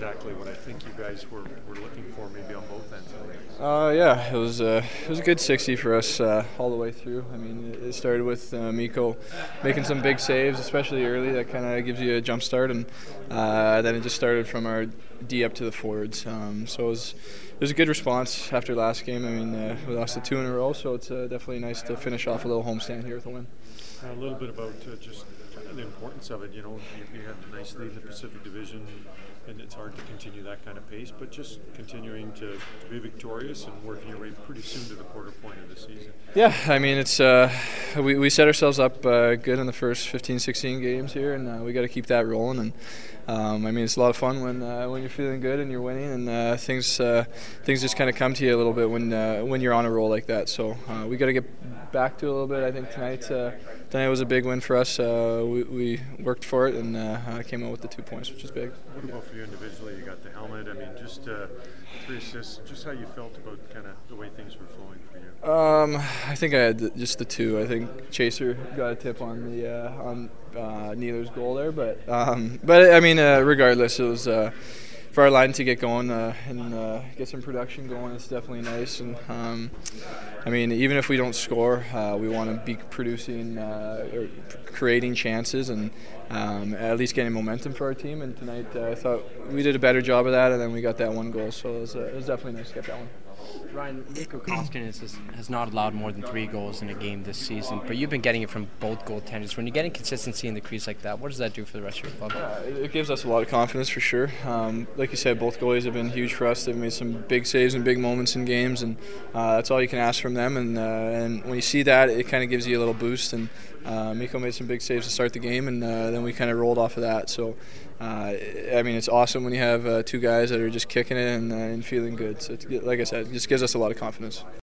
exactly what I think you guys were, were looking for, maybe on both ends. Uh, yeah, it was uh, it was a good 60 for us uh, all the way through. I mean, it started with uh, Mikko making some big saves, especially early. That kind of gives you a jump start, and uh, then it just started from our D up to the forwards. Um, so it was it was a good response after last game. I mean, uh, we lost the two in a row, so it's definitely nice to finish off a little homestand here with a win. A little bit about just the importance of it. You know, you, you had a nice lead in the Pacific Division, and it's hard to continue that kind of pace. But just continuing to, to be victorious and working your way pretty soon to the quarter point of the season. Yeah, I mean, it's uh, we we set ourselves up uh, good in the first 15, 16 games here, and uh, we got to keep that rolling. And um, I mean, it's a lot of fun when uh, when you're feeling good and you're winning, and uh, things uh, things just kind of come to you a little bit when when you're on a roll like that. So we got to get back to a little bit. I think tonight tonight was a big win for us. we, we worked for it and came out with the two points, which is big. What about for you individually? You got the helmet. I mean, just three assists. Just how you felt about kind of the way things were flowing for you. Um, I think I had just the two. I think Chaser got a tip on the uh, on uh, Neither's goal there, but um, but I mean, uh, regardless, it was uh, for our line to get going uh, and uh, get some production going. It's definitely nice, and um, I mean, even if we don't score, uh, we want to be producing uh, or creating chances and um, at least getting momentum for our team. And tonight, uh, I thought we did a better job of that, and then we got that one goal, so it was, it was definitely nice to get that one. Ryan, Mikko Koskinen has, has not allowed more than three goals in a game this season, but you've been getting it from both goaltenders. When you're getting consistency in the crease like that, what does that do for the rest of your club? It gives us a lot of confidence for sure. Um, like you said, both goalies have been huge for us. They've made some big saves and big moments in games, and uh, that's all you can ask from them. And, uh, and when you see that, it kind of gives you a little boost. And uh, Mikko made some big saves to start the game, and uh, then we kind of rolled off of that. So, uh, I mean, it's awesome when you have uh, two guys that are just kicking it and, uh, and feeling good. So, like I said, it just gives us a lot of confidence.